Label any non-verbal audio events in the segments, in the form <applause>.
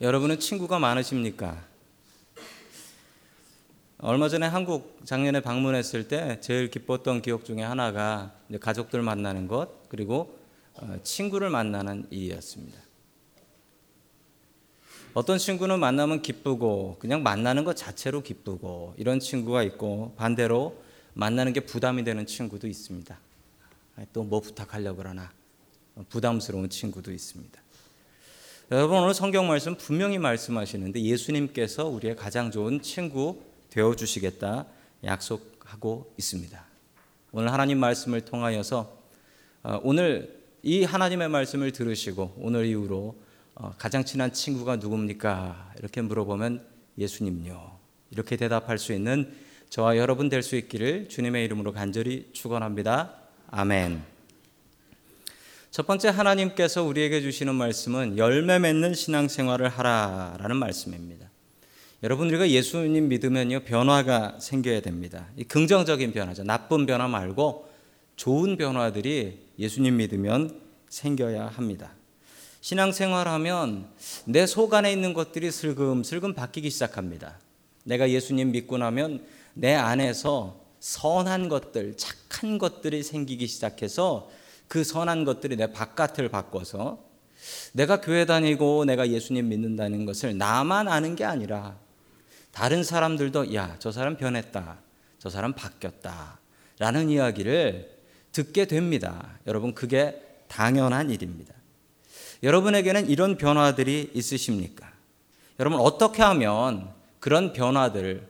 여러분은 친구가 많으십니까? 얼마 전에 한국 작년에 방문했을 때 제일 기뻤던 기억 중에 하나가 가족들 만나는 것 그리고 어, 친구를 만나는 일이었습니다. 어떤 친구는 만나면 기쁘고 그냥 만나는 것 자체로 기쁘고 이런 친구가 있고 반대로 만나는 게 부담이 되는 친구도 있습니다. 또 뭐 부탁하려고 그러나 부담스러운 친구도 있습니다. 여러분 오늘 성경 말씀 분명히 말씀하시는데 예수님께서 우리의 가장 좋은 친구 되어 주시겠다 약속하고 있습니다. 오늘 하나님 말씀을 통하여서 어, 오늘 이 하나님의 말씀을 들으시고 오늘 이후로 어, 가장 친한 친구가 누굽니까? 이렇게 물어보면 예수님요. 이렇게 대답할 수 있는 저와 여러분 될 수 있기를 주님의 이름으로 간절히 축원합니다. 아멘. 첫 번째 하나님께서 우리에게 주시는 말씀은 열매 맺는 신앙생활을 하라라는 말씀입니다. 여러분 우리가 예수님 믿으면요 변화가 생겨야 됩니다. 이 긍정적인 변화죠. 나쁜 변화 말고 좋은 변화들이 예수님 믿으면 생겨야 합니다. 신앙생활하면 내 속 안에 있는 것들이 슬금슬금 바뀌기 시작합니다. 내가 예수님 믿고 나면 내 안에서 선한 것들, 착한 것들이 생기기 시작해서 그 선한 것들이 내 바깥을 바꿔서 내가 교회 다니고 내가 예수님 믿는다는 것을 나만 아는 게 아니라 다른 사람들도 야, 저 사람 변했다. 저 사람 바뀌었다. 라는 이야기를 듣게 됩니다. 여러분, 그게 당연한 일입니다. 여러분에게는 이런 변화들이 있으십니까? 여러분, 어떻게 하면 그런 변화들을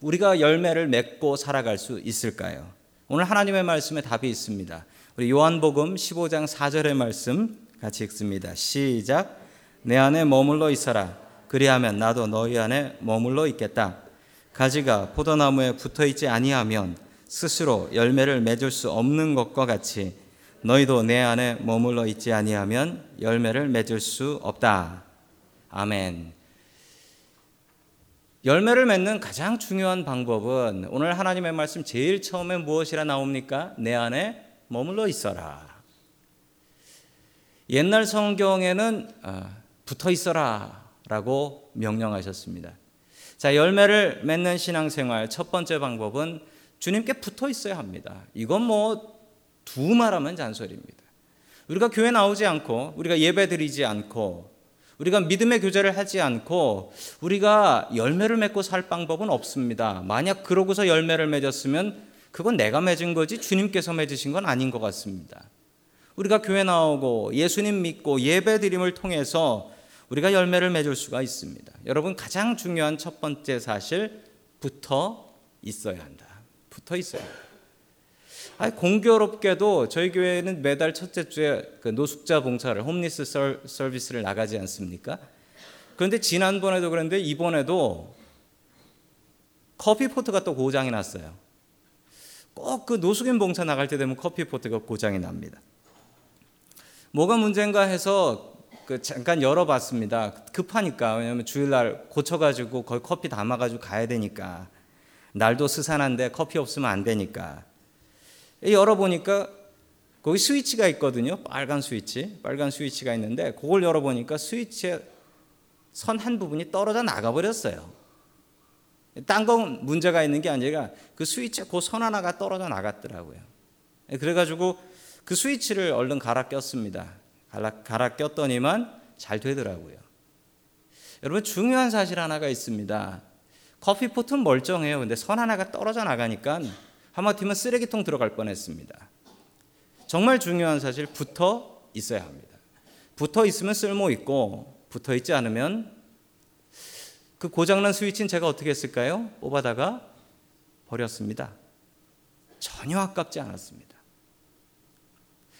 우리가 열매를 맺고 살아갈 수 있을까요? 오늘 하나님의 말씀에 답이 있습니다. 우리 요한복음 15장 4절의 말씀 같이 읽습니다. 시작. 내 안에 머물러 있어라. 그리하면 나도 너희 안에 머물러 있겠다. 가지가 포도나무에 붙어 있지 아니하면 스스로 열매를 맺을 수 없는 것과 같이 너희도 내 안에 머물러 있지 아니하면 열매를 맺을 수 없다. 아멘. 열매를 맺는 가장 중요한 방법은 오늘 하나님의 말씀 제일 처음에 무엇이라 나옵니까? 내 안에 머물러 있어라. 옛날 성경에는 어, 붙어 있어라 라고 명령하셨습니다. 자, 열매를 맺는 신앙생활 첫 번째 방법은 주님께 붙어 있어야 합니다. 이건 뭐 두 말하면 잔소리입니다. 우리가 교회 나오지 않고 우리가 예배 드리지 않고 우리가 믿음의 교제를 하지 않고 우리가 열매를 맺고 살 방법은 없습니다. 만약 그러고서 열매를 맺었으면 그건 내가 맺은 거지 주님께서 맺으신 건 아닌 것 같습니다. 우리가 교회 나오고 예수님 믿고 예배 드림을 통해서 우리가 열매를 맺을 수가 있습니다. 여러분 가장 중요한 첫 번째 사실 붙어 있어야 한다. 붙어 있어야 한다. 아, 공교롭게도 저희 교회는 매달 첫째 주에 그 노숙자 봉사를 homeless service를 나가지 않습니까? 그런데 지난번에도 그런데 이번에도 커피 포트가 또 고장이 났어요. 꼭 그 노숙인 봉사 나갈 때 되면 커피 포트가 고장이 납니다. 뭐가 문제인가 해서 그 잠깐 열어봤습니다. 급하니까 왜냐하면 주일날 고쳐가지고 거의 커피 담아가지고 가야 되니까 날도 스산한데 커피 없으면 안 되니까 열어보니까 거기 스위치가 있거든요. 빨간 스위치, 빨간 스위치가 있는데 그걸 열어보니까 스위치의 선한 부분이 떨어져 나가버렸어요. 딴 건 문제가 있는 게 아니라 그 스위치에 그선 하나가 떨어져 나갔더라고요. 그래가지고 그 스위치를 얼른 갈아 꼈습니다. 갈아, 갈아 꼈더니만 잘 되더라고요. 여러분 중요한 사실 하나가 있습니다. 커피포트는 멀쩡해요. 근데 선 하나가 떨어져 나가니까 하마터면 쓰레기통 들어갈 뻔했습니다. 정말 중요한 사실 붙어 있어야 합니다. 붙어 있으면 쓸모 있고 붙어 있지 않으면 그 고장난 스위치는 제가 어떻게 했을까요? 뽑아다가 버렸습니다. 전혀 아깝지 않았습니다.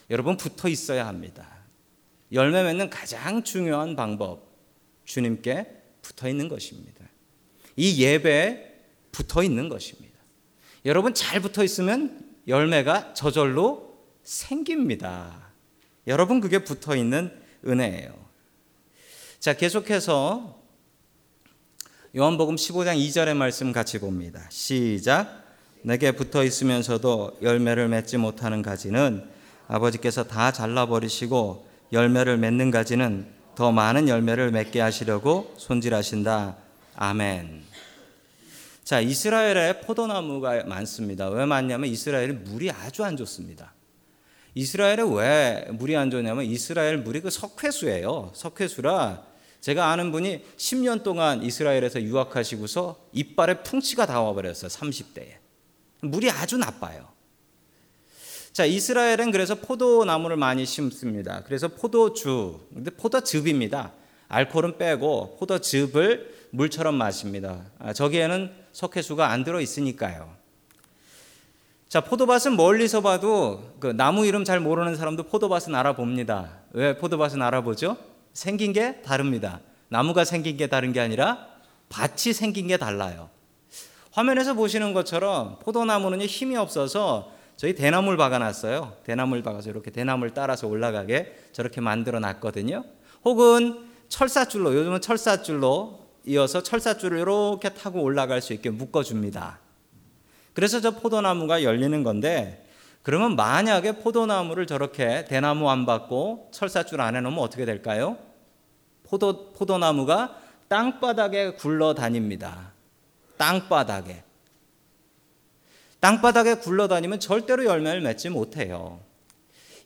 여러분 붙어 있어야 합니다. 열매 맺는 가장 중요한 방법, 주님께 붙어 있는 것입니다. 이 예배에 붙어 있는 것입니다. 여러분 잘 붙어 있으면 열매가 저절로 생깁니다. 여러분 그게 붙어 있는 은혜예요. 자, 계속해서 요한복음 15장 2절의 말씀 같이 봅니다. 시작. 내게 붙어 있으면서도 열매를 맺지 못하는 가지는 아버지께서 다 잘라 버리시고 열매를 맺는 가지는 더 많은 열매를 맺게 하시려고 손질하신다. 아멘. 자, 이스라엘에 포도나무가 많습니다. 왜 많냐면 이스라엘이 물이 아주 안 좋습니다. 이스라엘에 왜 물이 안 좋냐면 이스라엘 물이 그 석회수예요. 석회수라 제가 아는 분이 10년 동안 이스라엘에서 유학하시고서 이빨에 풍치가 다 와버렸어요. 30대에. 물이 아주 나빠요. 자, 이스라엘은 그래서 포도나무를 많이 심습니다. 그래서 포도주, 근데 포도즙입니다. 알코올은 빼고 포도즙을 물처럼 마십니다. 아, 저기에는 석회수가 안 들어 있으니까요. 자, 포도밭은 멀리서 봐도 그 나무 이름 잘 모르는 사람도 포도밭은 알아봅니다. 왜 포도밭은 알아보죠? 생긴 게 다릅니다. 나무가 생긴 게 다른 게 아니라 밭이 생긴 게 달라요. 화면에서 보시는 것처럼 포도나무는 힘이 없어서 저희 대나무를 박아놨어요. 대나무를 박아서 이렇게 대나무를 따라서 올라가게 저렇게 만들어 놨거든요. 혹은 철사줄로 요즘은 철사줄로 이어서 철사줄을 이렇게 타고 올라갈 수 있게 묶어줍니다. 그래서 저 포도나무가 열리는 건데 그러면 만약에 포도나무를 저렇게 대나무 안 받고 철사줄 안에 놓으면 어떻게 될까요? 포도, 포도나무가 땅바닥에 굴러 다닙니다. 땅바닥에. 땅바닥에 굴러 다니면 절대로 열매를 맺지 못해요.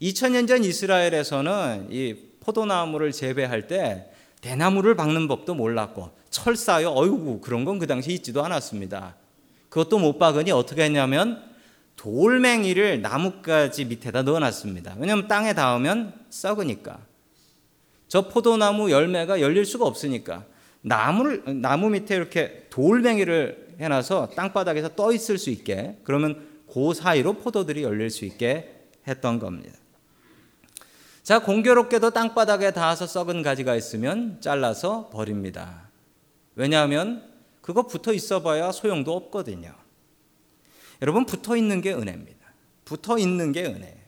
2000년 전 이스라엘에서는 이 포도나무를 재배할 때 대나무를 박는 법도 몰랐고 철사요 어이구 그런 건 그 당시 있지도 않았습니다. 그것도 못 박으니 어떻게 했냐면 돌멩이를 나뭇가지 밑에다 넣어놨습니다. 왜냐하면 땅에 닿으면 썩으니까. 저 포도나무 열매가 열릴 수가 없으니까 나무를 나무 밑에 이렇게 돌멩이를 해놔서 땅바닥에서 떠 있을 수 있게 그러면 그 사이로 포도들이 열릴 수 있게 했던 겁니다. 자 공교롭게도 땅바닥에 닿아서 썩은 가지가 있으면 잘라서 버립니다. 왜냐하면 그거 붙어 있어 봐야 소용도 없거든요. 여러분 붙어 있는 게 은혜입니다. 붙어 있는 게 은혜예요.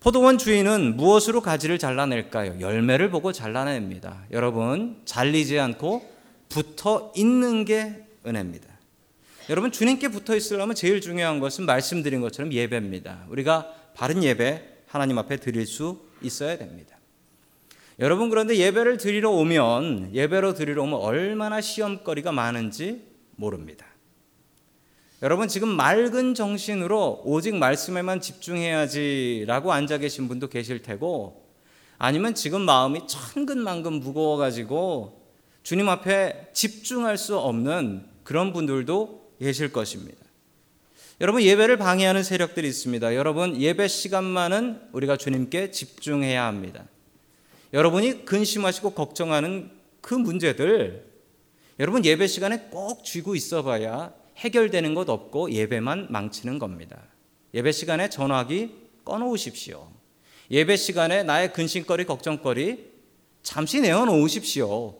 포도원 주인은 무엇으로 가지를 잘라낼까요? 열매를 보고 잘라냅니다. 여러분 잘리지 않고 붙어 있는 게 은혜입니다. 여러분 주님께 붙어 있으려면 제일 중요한 것은 말씀드린 것처럼 예배입니다. 우리가 바른 예배 하나님 앞에 드릴 수 있어야 됩니다. 여러분 그런데 예배를 드리러 오면 예배로 드리러 오면 얼마나 시험거리가 많은지 모릅니다. 여러분 지금 맑은 정신으로 오직 말씀에만 집중해야지라고 앉아 계신 분도 계실 테고 아니면 지금 마음이 천근만근 무거워 가지고 주님 앞에 집중할 수 없는 그런 분들도 계실 것입니다. 여러분 예배를 방해하는 세력들이 있습니다. 여러분 예배 시간만은 우리가 주님께 집중해야 합니다. 여러분이 근심하시고 걱정하는 그 문제들 여러분 예배 시간에 꼭 쥐고 있어 봐야 해결되는 것 없고 예배만 망치는 겁니다. 예배 시간에 전화기 꺼놓으십시오. 예배 시간에 나의 근심거리, 걱정거리 잠시 내어놓으십시오.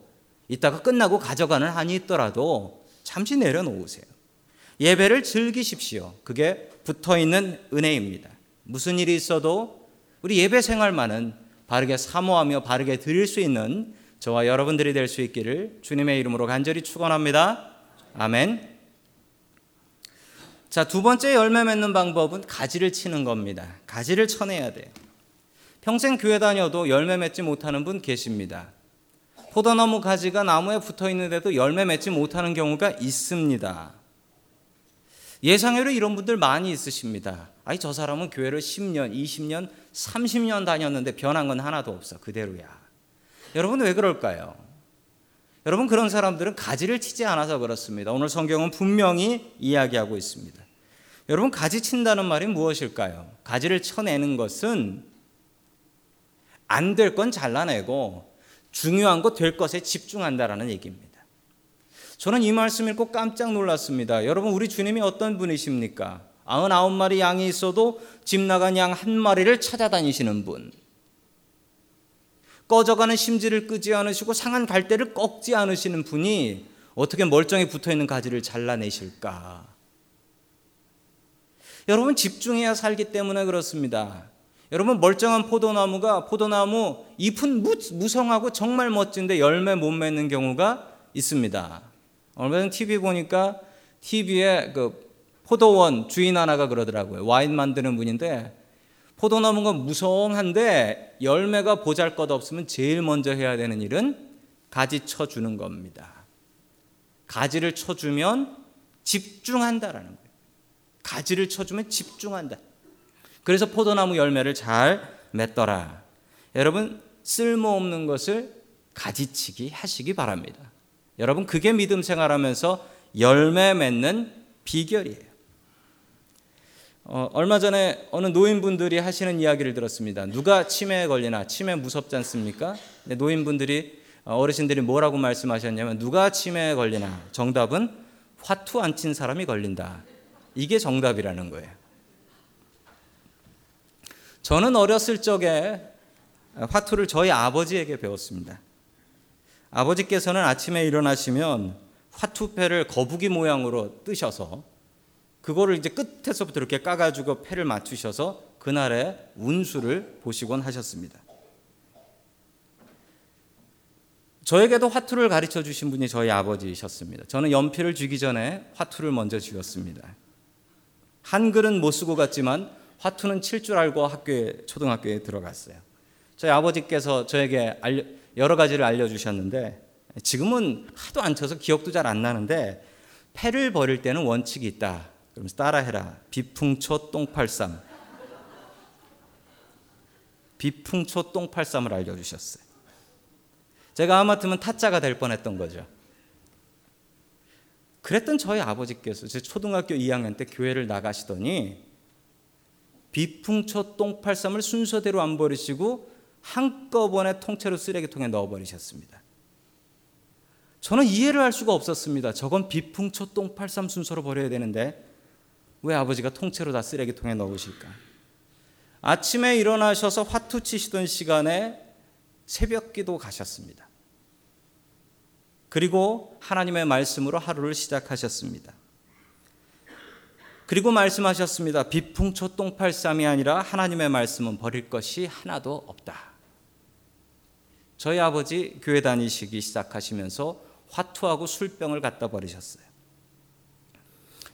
이따가 끝나고 가져가는 한이 있더라도 잠시 내려놓으세요. 예배를 즐기십시오. 그게 붙어 있는 은혜입니다. 무슨 일이 있어도 우리 예배 생활만은 바르게 사모하며 바르게 드릴 수 있는 저와 여러분들이 될 수 있기를 주님의 이름으로 간절히 축원합니다. 아멘. 자, 두 번째 열매 맺는 방법은 가지를 치는 겁니다. 가지를 쳐내야 돼요. 평생 교회 다녀도 열매 맺지 못하는 분 계십니다. 포도나무 가지가 나무에 붙어 있는데도 열매 맺지 못하는 경우가 있습니다. 예상외로 이런 분들 많이 있으십니다. 아니, 저 사람은 교회를 10년, 20년, 30년 다녔는데 변한 건 하나도 없어. 그대로야. 여러분, 왜 그럴까요? 여러분 그런 사람들은 가지를 치지 않아서 그렇습니다. 오늘 성경은 분명히 이야기하고 있습니다. 여러분 가지 친다는 말이 무엇일까요? 가지를 쳐내는 것은 안 될 건 잘라내고 중요한 것 될 것에 집중한다라는 얘기입니다. 저는 이 말씀 읽고 깜짝 놀랐습니다. 여러분 우리 주님이 어떤 분이십니까? 아흔아홉 마리 양이 있어도 집 나간 양 한 마리를 찾아다니시는 분. 꺼져가는 심지를 끄지 않으시고 상한 갈대를 꺾지 않으시는 분이 어떻게 멀쩡히 붙어 있는 가지를 잘라내실까? 여러분 집중해야 살기 때문에 그렇습니다. 여러분 멀쩡한 포도나무가 포도나무 잎은 무성하고 정말 멋진데 열매 못 맺는 경우가 있습니다. 얼마 전 TV 보니까 TV에 그 포도원 주인 하나가 그러더라고요. 와인 만드는 분인데 포도나무가 무성한데 열매가 보잘 것 없으면 제일 먼저 해야 되는 일은 가지 쳐주는 겁니다. 가지를 쳐주면 집중한다라는 거예요. 가지를 쳐주면 집중한다. 그래서 포도나무 열매를 잘 맺더라. 여러분 쓸모없는 것을 가지치기 하시기 바랍니다. 여러분 그게 믿음 생활하면서 열매 맺는 비결이에요. 어, 얼마 전에 어느 노인분들이 하시는 이야기를 들었습니다. 누가 치매에 걸리나 치매 무섭지 않습니까? 노인분들이 어, 어르신들이 뭐라고 말씀하셨냐면 누가 치매에 걸리나 정답은 화투 안 친 사람이 걸린다. 이게 정답이라는 거예요. 저는 어렸을 적에 화투를 저희 아버지에게 배웠습니다. 아버지께서는 아침에 일어나시면 화투패를 거북이 모양으로 뜨셔서 그거를 이제 끝에서부터 이렇게 까가지고 패를 맞추셔서 그날의 운수를 보시곤 하셨습니다. 저에게도 화투를 가르쳐 주신 분이 저희 아버지셨습니다. 저는 연필을 쥐기 전에 화투를 먼저 쥐었습니다. 한글은 못 쓰고 갔지만 화투는 칠 줄 알고 학교에 초등학교에 들어갔어요. 저희 아버지께서 저에게 알려, 여러 가지를 알려주셨는데 지금은 하도 안 쳐서 기억도 잘 안 나는데 패를 버릴 때는 원칙이 있다. 그러면서 따라해라. 비풍초 똥팔삼. 비풍초 똥팔삼을 알려주셨어요. 제가 아마트면 타짜가 될 뻔했던 거죠. 그랬던 저희 아버지께서 제 초등학교 2학년 때 교회를 나가시더니 비풍초 똥팔삼을 순서대로 안 버리시고 한꺼번에 통째로 쓰레기통에 넣어버리셨습니다. 저는 이해를 할 수가 없었습니다. 저건 비풍초 똥팔삼 순서로 버려야 되는데 왜 아버지가 통째로 다 쓰레기통에 넣으실까? 아침에 일어나셔서 화투 치시던 시간에 새벽 기도 가셨습니다. 그리고 하나님의 말씀으로 하루를 시작하셨습니다. 그리고 말씀하셨습니다. 비풍초 똥팔쌈이 아니라 하나님의 말씀은 버릴 것이 하나도 없다. 저희 아버지 교회 다니시기 시작하시면서 화투하고 술병을 갖다 버리셨어요.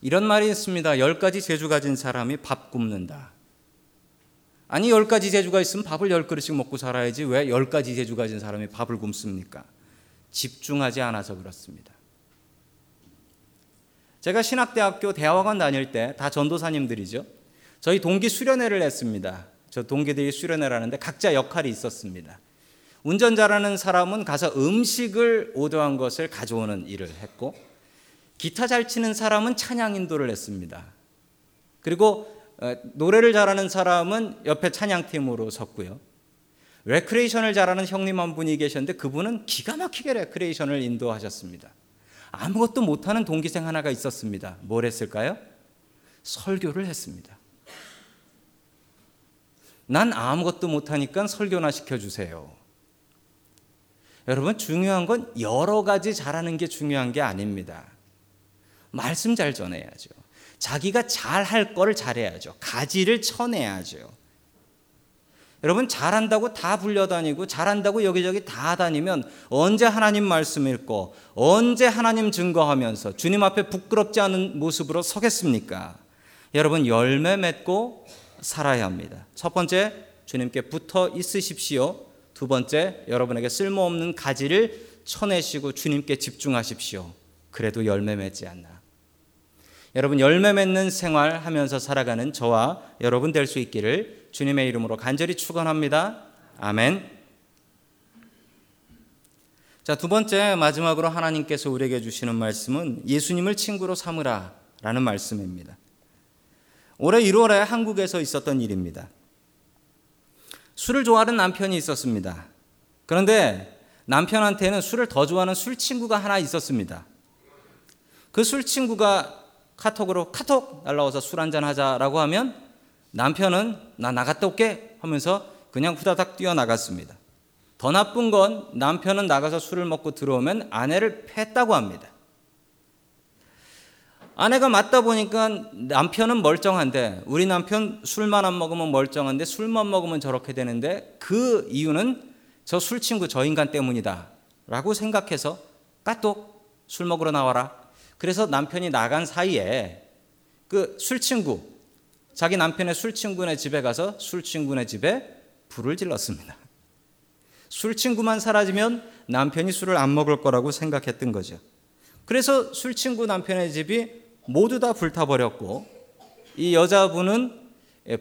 이런 말이 있습니다. 열 가지 재주 가진 사람이 밥 굶는다. 아니 열 가지 재주가 있으면 밥을 열 그릇씩 먹고 살아야지 왜 열 가지 재주 가진 사람이 밥을 굶습니까? 집중하지 않아서 그렇습니다. 제가 신학대학교 대학원 다닐 때 다 전도사님들이죠. 저희 동기 수련회를 했습니다. 저 동기들이 수련회를 하는데 각자 역할이 있었습니다. 운전 잘하는 사람은 가서 음식을 오더한 것을 가져오는 일을 했고 기타 잘 치는 사람은 찬양 인도를 했습니다. 그리고 어, 노래를 잘하는 사람은 옆에 찬양팀으로 섰고요. 레크레이션을 잘하는 형님 한 분이 계셨는데 그분은 기가 막히게 레크레이션을 인도하셨습니다. 아무것도 못하는 동기생 하나가 있었습니다. 뭘 했을까요? 설교를 했습니다. 난 아무것도 못하니까 설교나 시켜주세요. 여러분, 중요한 건 여러 가지 잘하는 게 중요한 게 아닙니다. 말씀 잘 전해야죠. 자기가 잘 할 거를 잘해야죠. 가지를 쳐내야죠. 여러분 잘한다고 다 불려다니고 잘한다고 여기저기 다 다니면 언제 하나님 말씀 읽고 언제 하나님 증거하면서 주님 앞에 부끄럽지 않은 모습으로 서겠습니까? 여러분 열매 맺고 살아야 합니다. 첫 번째 주님께 붙어 있으십시오. 두 번째 여러분에게 쓸모없는 가지를 쳐내시고 주님께 집중하십시오. 그래도 열매 맺지 않나. 여러분 열매 맺는 생활 하면서 살아가는 저와 여러분 될 수 있기를 주님의 이름으로 간절히 축원합니다. 아멘. 자, 두 번째 마지막으로 하나님께서 우리에게 주시는 말씀은 예수님을 친구로 삼으라라는 말씀입니다. 올해 1월에 한국에서 있었던 일입니다. 술을 좋아하는 남편이 있었습니다. 그런데 남편한테는 술을 더 좋아하는 술 친구가 하나 있었습니다. 그 술 친구가 카톡으로 카톡 날라와서 술 한잔 하자라고 하면 남편은 나 나갔다 올게 하면서 그냥 후다닥 뛰어나갔습니다. 더 나쁜 건 남편은 나가서 술을 먹고 들어오면 아내를 팼다고 합니다. 아내가 맞다 보니까 남편은 멀쩡한데 우리 남편 술만 안 먹으면 멀쩡한데 술만 먹으면 저렇게 되는데 그 이유는 저 술 친구 저 인간 때문이다 라고 생각해서 까똑 술 먹으러 나와라 그래서 남편이 나간 사이에 그 술 친구 자기 남편의 술 친구네 집에 가서 술 친구네 집에 불을 질렀습니다. 술 친구만 사라지면 남편이 술을 안 먹을 거라고 생각했던 거죠. 그래서 술 친구 남편의 집이 모두 다 불타버렸고 이 여자분은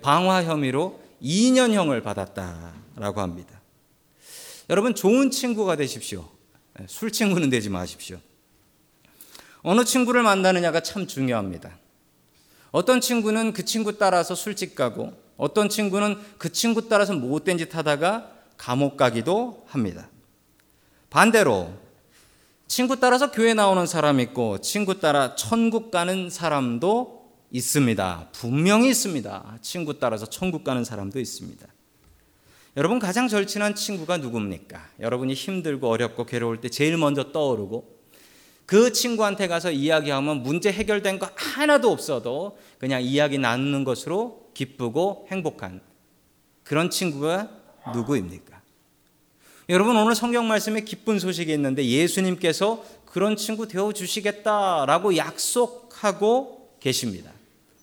방화 혐의로 2년형을 받았다라고 합니다. 여러분 좋은 친구가 되십시오. 술 친구는 되지 마십시오. 어느 친구를 만나느냐가 참 중요합니다. 어떤 친구는 그 친구 따라서 술집 가고 어떤 친구는 그 친구 따라서 못된 짓 하다가 감옥 가기도 합니다. 반대로 친구 따라서 교회 나오는 사람 있고 친구 따라 천국 가는 사람도 있습니다. 분명히 있습니다. 친구 따라서 천국 가는 사람도 있습니다. 여러분 가장 절친한 친구가 누굽니까? 여러분이 힘들고 어렵고 괴로울 때 제일 먼저 떠오르고 그 친구한테 가서 이야기하면 문제 해결된 거 하나도 없어도 그냥 이야기 나누는 것으로 기쁘고 행복한 그런 친구가 누구입니까? 여러분 오늘 성경 말씀에 기쁜 소식이 있는데 예수님께서 그런 친구 되어 주시겠다라고 약속하고 계십니다.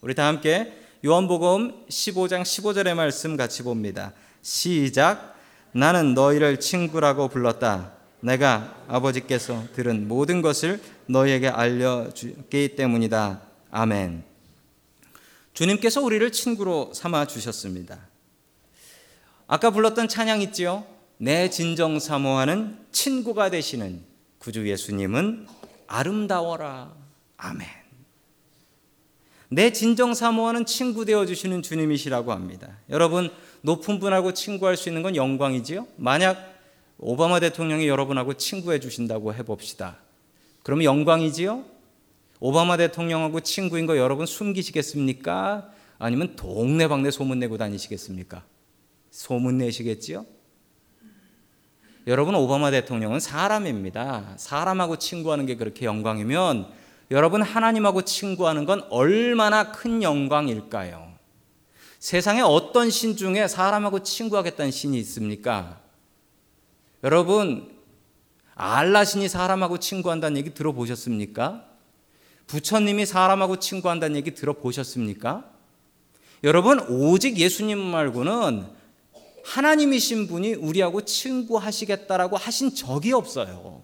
우리 다 함께 요한복음 15장 15절의 말씀 같이 봅니다. 시작 나는 너희를 친구라고 불렀다. 내가 아버지께서 들은 모든 것을 너희에게 알려주기 때문이다. 아멘. 주님께서 우리를 친구로 삼아 주셨습니다. 아까 불렀던 찬양 있지요? 내 진정 사모하는 친구가 되시는 구주 예수님은 아름다워라. 아멘. 내 진정 사모하는 친구 되어 주시는 주님이시라고 합니다. 여러분 높은 분하고 친구할 수 있는 건 영광이지요. 만약 오바마 대통령이 여러분하고 친구해 주신다고 해봅시다. 그러면 영광이지요? 오바마 대통령하고 친구인 거 여러분 숨기시겠습니까? 아니면 동네방네 소문내고 다니시겠습니까? 소문내시겠지요? 여러분 오바마 대통령은 사람입니다. 사람하고 친구하는 게 그렇게 영광이면 여러분 하나님하고 친구하는 건 얼마나 큰 영광일까요? 세상에 어떤 신 중에 사람하고 친구하겠다는 신이 있습니까? 여러분, 알라신이 사람하고 친구한다는 얘기 들어보셨습니까? 부처님이 사람하고 친구한다는 얘기 들어보셨습니까? 여러분, 오직 예수님 말고는 하나님이신 분이 우리하고 친구하시겠다라고 하신 적이 없어요.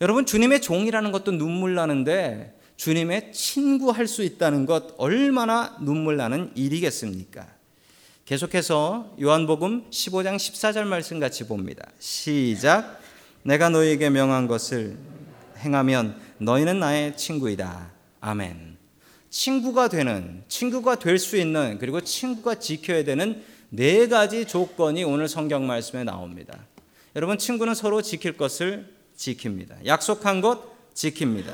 여러분, 주님의 종이라는 것도 눈물 나는데 주님의 친구할 수 있다는 것 얼마나 눈물 나는 일이겠습니까? 계속해서 요한복음 15장 14절 말씀 같이 봅니다. 시작. 내가 너희에게 명한 것을 행하면 너희는 나의 친구이다. 아멘. 친구가 되는, 친구가 될 수 있는, 그리고 친구가 지켜야 되는 네 가지 조건이 오늘 성경 말씀에 나옵니다. 여러분, 친구는 서로 지킬 것을 지킵니다. 약속한 것 지킵니다.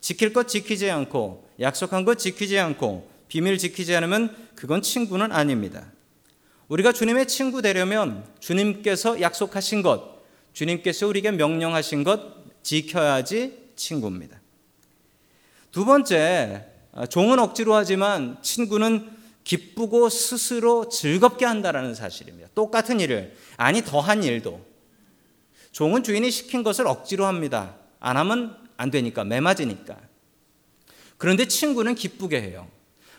지킬 것 지키지 않고, 약속한 것 지키지 않고, 비밀 지키지 않으면 그건 친구는 아닙니다. 우리가 주님의 친구 되려면 주님께서 약속하신 것, 주님께서 우리에게 명령하신 것 지켜야지 친구입니다. 두 번째, 종은 억지로 하지만 친구는 기쁘고 스스로 즐겁게 한다라는 사실입니다. 똑같은 일을 아니 더한 일도 종은 주인이 시킨 것을 억지로 합니다. 안 하면 안 되니까 매 맞으니까. 그런데 친구는 기쁘게 해요.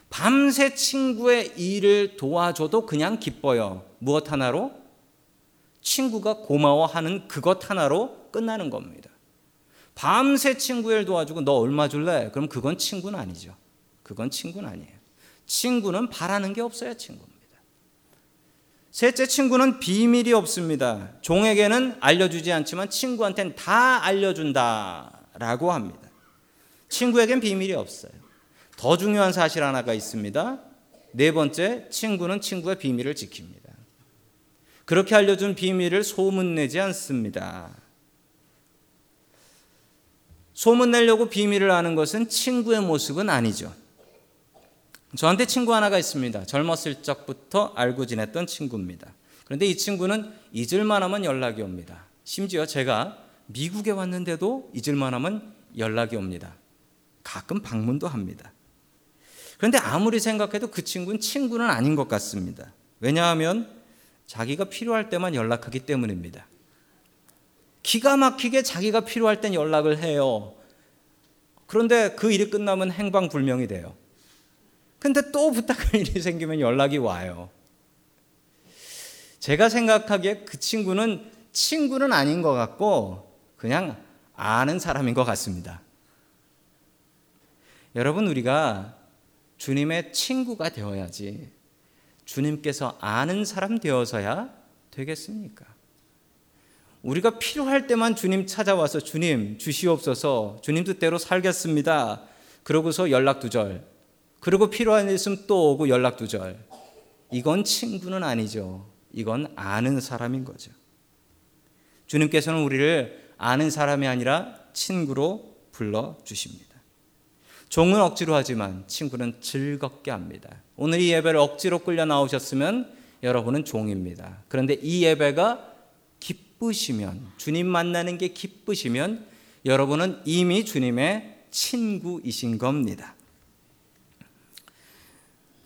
밤새 친구의 일을 도와줘도 그냥 기뻐요. 무엇 하나로? 친구가 고마워하는 그것 하나로 끝나는 겁니다. 밤새 친구를 도와주고 너 얼마 줄래? 그럼 그건 친구는 아니죠. 그건 친구는 아니에요. 친구는 바라는 게 없어야 친구입니다. 셋째 친구는 비밀이 없습니다. 종에게는 알려주지 않지만 친구한테는 다 알려준다라고 합니다. 친구에겐 비밀이 없어요. 더 중요한 사실 하나가 있습니다. 네 번째, 친구는 친구의 비밀을 지킵니다. 그렇게 알려준 비밀을 소문내지 않습니다. 소문내려고 비밀을 아는 것은 친구의 모습은 아니죠. 저한테 친구 하나가 있습니다. 젊었을 적부터 알고 지냈던 친구입니다. 그런데 이 친구는 잊을만 하면 연락이 옵니다. 심지어 제가 미국에 왔는데도 잊을만 하면 연락이 옵니다. 가끔 방문도 합니다. 그런데 아무리 생각해도 그 친구는 친구는 아닌 것 같습니다. 왜냐하면 자기가 필요할 때만 연락하기 때문입니다. 기가 막히게 자기가 필요할 땐 연락을 해요. 그런데 그 일이 끝나면 행방불명이 돼요. 근데 또 부탁할 <laughs> 일이 생기면 연락이 와요. 제가 생각하기에 그 친구는 친구는 아닌 것 같고 그냥 아는 사람인 것 같습니다. 여러분, 우리가 주님의 친구가 되어야지 주님께서 아는 사람 되어서야 되겠습니까? 우리가 필요할 때만 주님 찾아와서 주님 주시옵소서 주님 뜻대로 살겠습니다. 그러고서 연락 두절. 그리고 필요한 일 있으면 또 오고 연락 두절. 이건 친구는 아니죠. 이건 아는 사람인 거죠. 주님께서는 우리를 아는 사람이 아니라 친구로 불러 주십니다. 종은 억지로 하지만 친구는 즐겁게 합니다. 오늘 이 예배를 억지로 끌려 나오셨으면 여러분은 종입니다. 그런데 이 예배가 기쁘시면 주님 만나는 게 기쁘시면 여러분은 이미 주님의 친구이신 겁니다.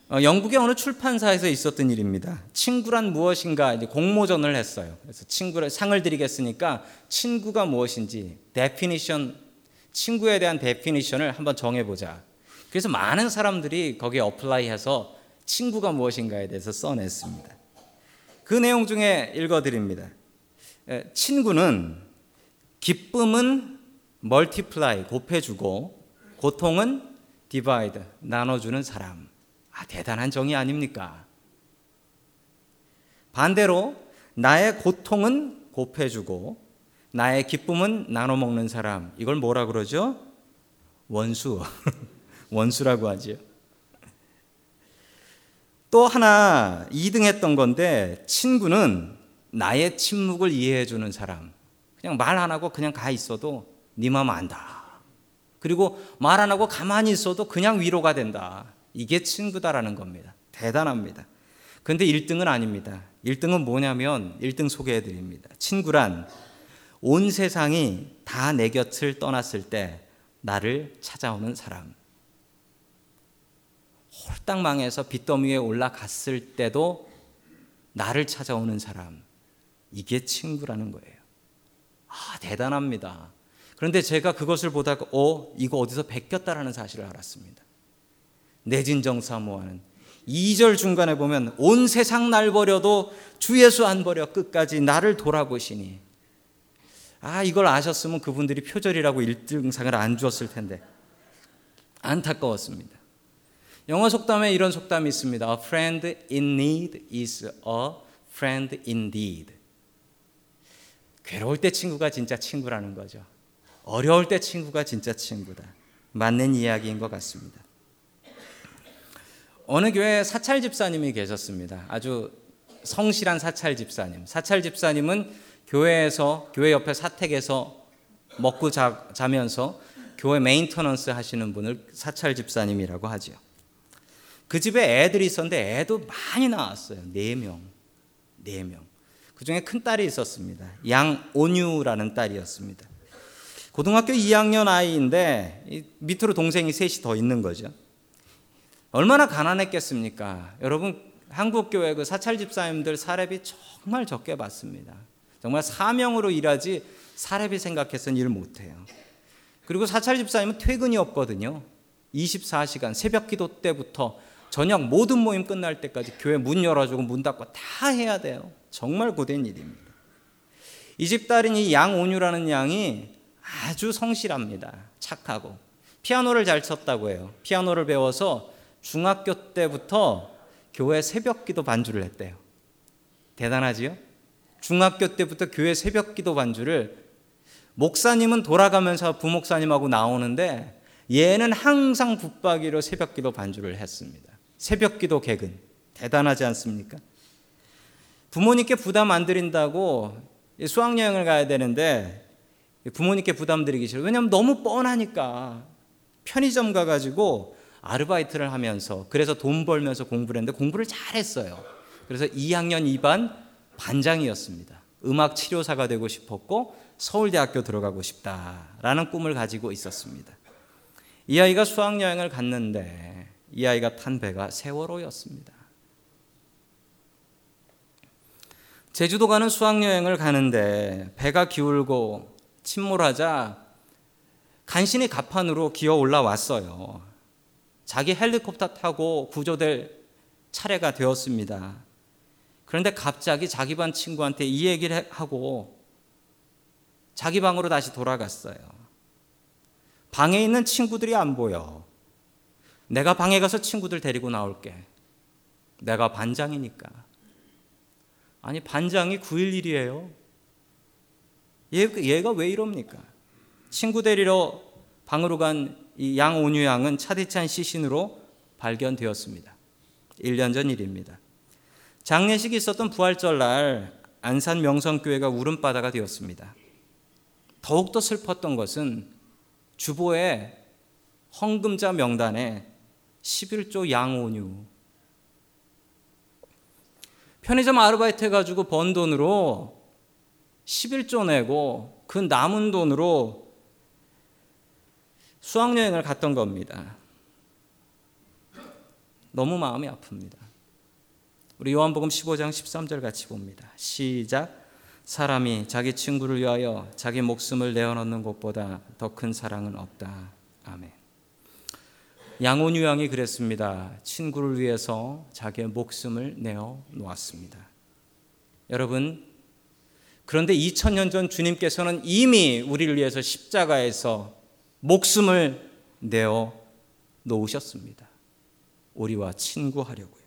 어, 영국의 어느 출판사에서 있었던 일입니다. 친구란 무엇인가 공모전을 했어요. 그래서 친구를 상을 드리겠으니까 친구가 무엇인지 definition 친구에 대한 definition을 한번 정해보자. 그래서 많은 사람들이 거기에 apply해서 친구가 무엇인가에 대해서 써냈습니다. 그 내용 중에 읽어드립니다. 친구는 기쁨은 multiply 곱해주고 고통은 divide 나눠주는 사람. 아 대단한 정의 아닙니까? 반대로 나의 고통은 곱해주고 나의 기쁨은 나눠 먹는 사람. 이걸 뭐라 그러죠? 원수. <laughs> 원수라고 하죠. 또 하나 2등 했던 건데 친구는 나의 침묵을 이해해 주는 사람. 그냥 말 안 하고 그냥 가 있어도 네 마음 안다. 그리고 말 안 하고 가만히 있어도 그냥 위로가 된다. 이게 친구다라는 겁니다. 대단합니다. 근데 1등은 아닙니다. 1등은 뭐냐면 1등 소개해 드립니다. 친구란 온 세상이 다 내 곁을 떠났을 때 나를 찾아오는 사람. 홀딱 망해서 빚더미에 올라갔을 때도 나를 찾아오는 사람. 이게 친구라는 거예요. 아, 대단합니다. 그런데 제가 그것을 보다가, 어, 이거 어디서 베꼈다라는 사실을 알았습니다. 내진정 사모하는 2절 중간에 보면 온 세상 날 버려도 주 예수 안 버려 끝까지 나를 돌아보시니 아, 이걸 아셨으면 그분들이 표절이라고 1등상을 안 주었을 텐데. 안타까웠습니다. 영어 속담에 이런 속담이 있습니다. A friend in need is a friend indeed. 괴로울 때 친구가 진짜 친구라는 거죠. 어려울 때 친구가 진짜 친구다. 맞는 이야기인 것 같습니다. 어느 교회에 사찰 집사님이 계셨습니다. 아주 성실한 사찰 집사님. 사찰 집사님은 교회에서 교회 옆에 사택에서 먹고 자, 자면서 교회 maintenance 하시는 분을 사찰 집사님이라고 하죠. 그 집에 애들이 있었는데 애도 많이 낳았어요. 네 명, 네 명. 그 중에 큰 딸이 있었습니다. 양온유라는 딸이었습니다. 고등학교 2학년 아이인데 밑으로 동생이 셋이 더 있는 거죠. 얼마나 가난했겠습니까? 여러분 한국 교회 그 사찰 집사님들 사례비 정말 적게 받습니다. 정말 사명으로 일하지 사례비 생각해서는 일 못해요. 그리고 사찰 집사님은 퇴근이 없거든요. 24시간 새벽 기도 때부터 저녁 모든 모임 끝날 때까지 교회 문 열어주고 문 닫고 다 해야 돼요. 정말 고된 일입니다. 이 집 딸인 이 양온유라는 양이 아주 성실합니다. 착하고 피아노를 잘 쳤다고 해요. 피아노를 배워서 중학교 때부터 교회 새벽 기도 반주를 했대요. 대단하지요? 중학교 때부터 교회 새벽 기도 반주를 목사님은 돌아가면서 부목사님하고 나오는데 얘는 항상 붙박이로 새벽 기도 반주를 했습니다. 새벽 기도 개근. 대단하지 않습니까? 부모님께 부담 안 드린다고 수학여행을 가야 되는데 부모님께 부담 드리기 싫어요. 왜냐하면 너무 뻔하니까. 편의점 가가지고 아르바이트를 하면서 그래서 돈 벌면서 공부를 했는데 공부를 잘했어요. 그래서 2학년 2반 반장이었습니다. 음악 치료사가 되고 싶었고 서울대학교 들어가고 싶다라는 꿈을 가지고 있었습니다. 이 아이가 수학여행을 갔는데 이 아이가 탄 배가 세월호였습니다. 제주도 가는 수학여행을 가는데 배가 기울고 침몰하자 간신히 갑판으로 기어 올라왔어요. 자기 헬리콥터 타고 구조될 차례가 되었습니다. 그런데 갑자기 자기 반 친구한테 이 얘기를 하고 자기 방으로 다시 돌아갔어요. 방에 있는 친구들이 안 보여. 내가 방에 가서 친구들 데리고 나올게. 내가 반장이니까. 아니, 반장이 9일 일이에요. 얘, 얘가 왜 이럽니까? 친구 데리러 방으로 간 이 양온유 양은 차디찬 시신으로 발견되었습니다. 1년 전 일입니다. 장례식이 있었던 부활절 날 안산 명성교회가 울음바다가 되었습니다. 더욱더 슬펐던 것은 주보의 헌금자 명단에 11조 양온유 편의점 아르바이트 해가지고 번 돈으로 11조 내고 그 남은 돈으로 수학여행을 갔던 겁니다. 너무 마음이 아픕니다. 우리 요한복음 15장 13절 같이 봅니다. 시작. 사람이 자기 친구를 위하여 자기 목숨을 내어놓는 것보다 더 큰 사랑은 없다. 아멘. 양온유 양이 그랬습니다. 친구를 위해서 자기의 목숨을 내어 놓았습니다. 여러분, 그런데 2000년 전 주님께서는 이미 우리를 위해서 십자가에서 목숨을 내어 놓으셨습니다. 우리와 친구하려고요.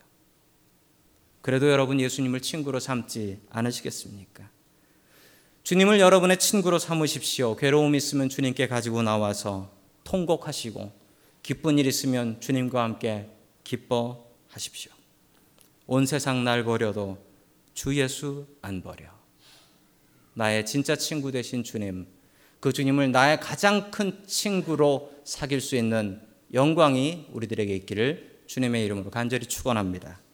그래도 여러분 예수님을 친구로 삼지 않으시겠습니까? 주님을 여러분의 친구로 삼으십시오. 괴로움 있으면 주님께 가지고 나와서 통곡하시고 기쁜 일 있으면 주님과 함께 기뻐하십시오. 온 세상 날 버려도 주 예수 안 버려. 나의 진짜 친구 되신 주님, 그 주님을 나의 가장 큰 친구로 사귈 수 있는 영광이 우리들에게 있기를 주님의 이름으로 간절히 축원합니다.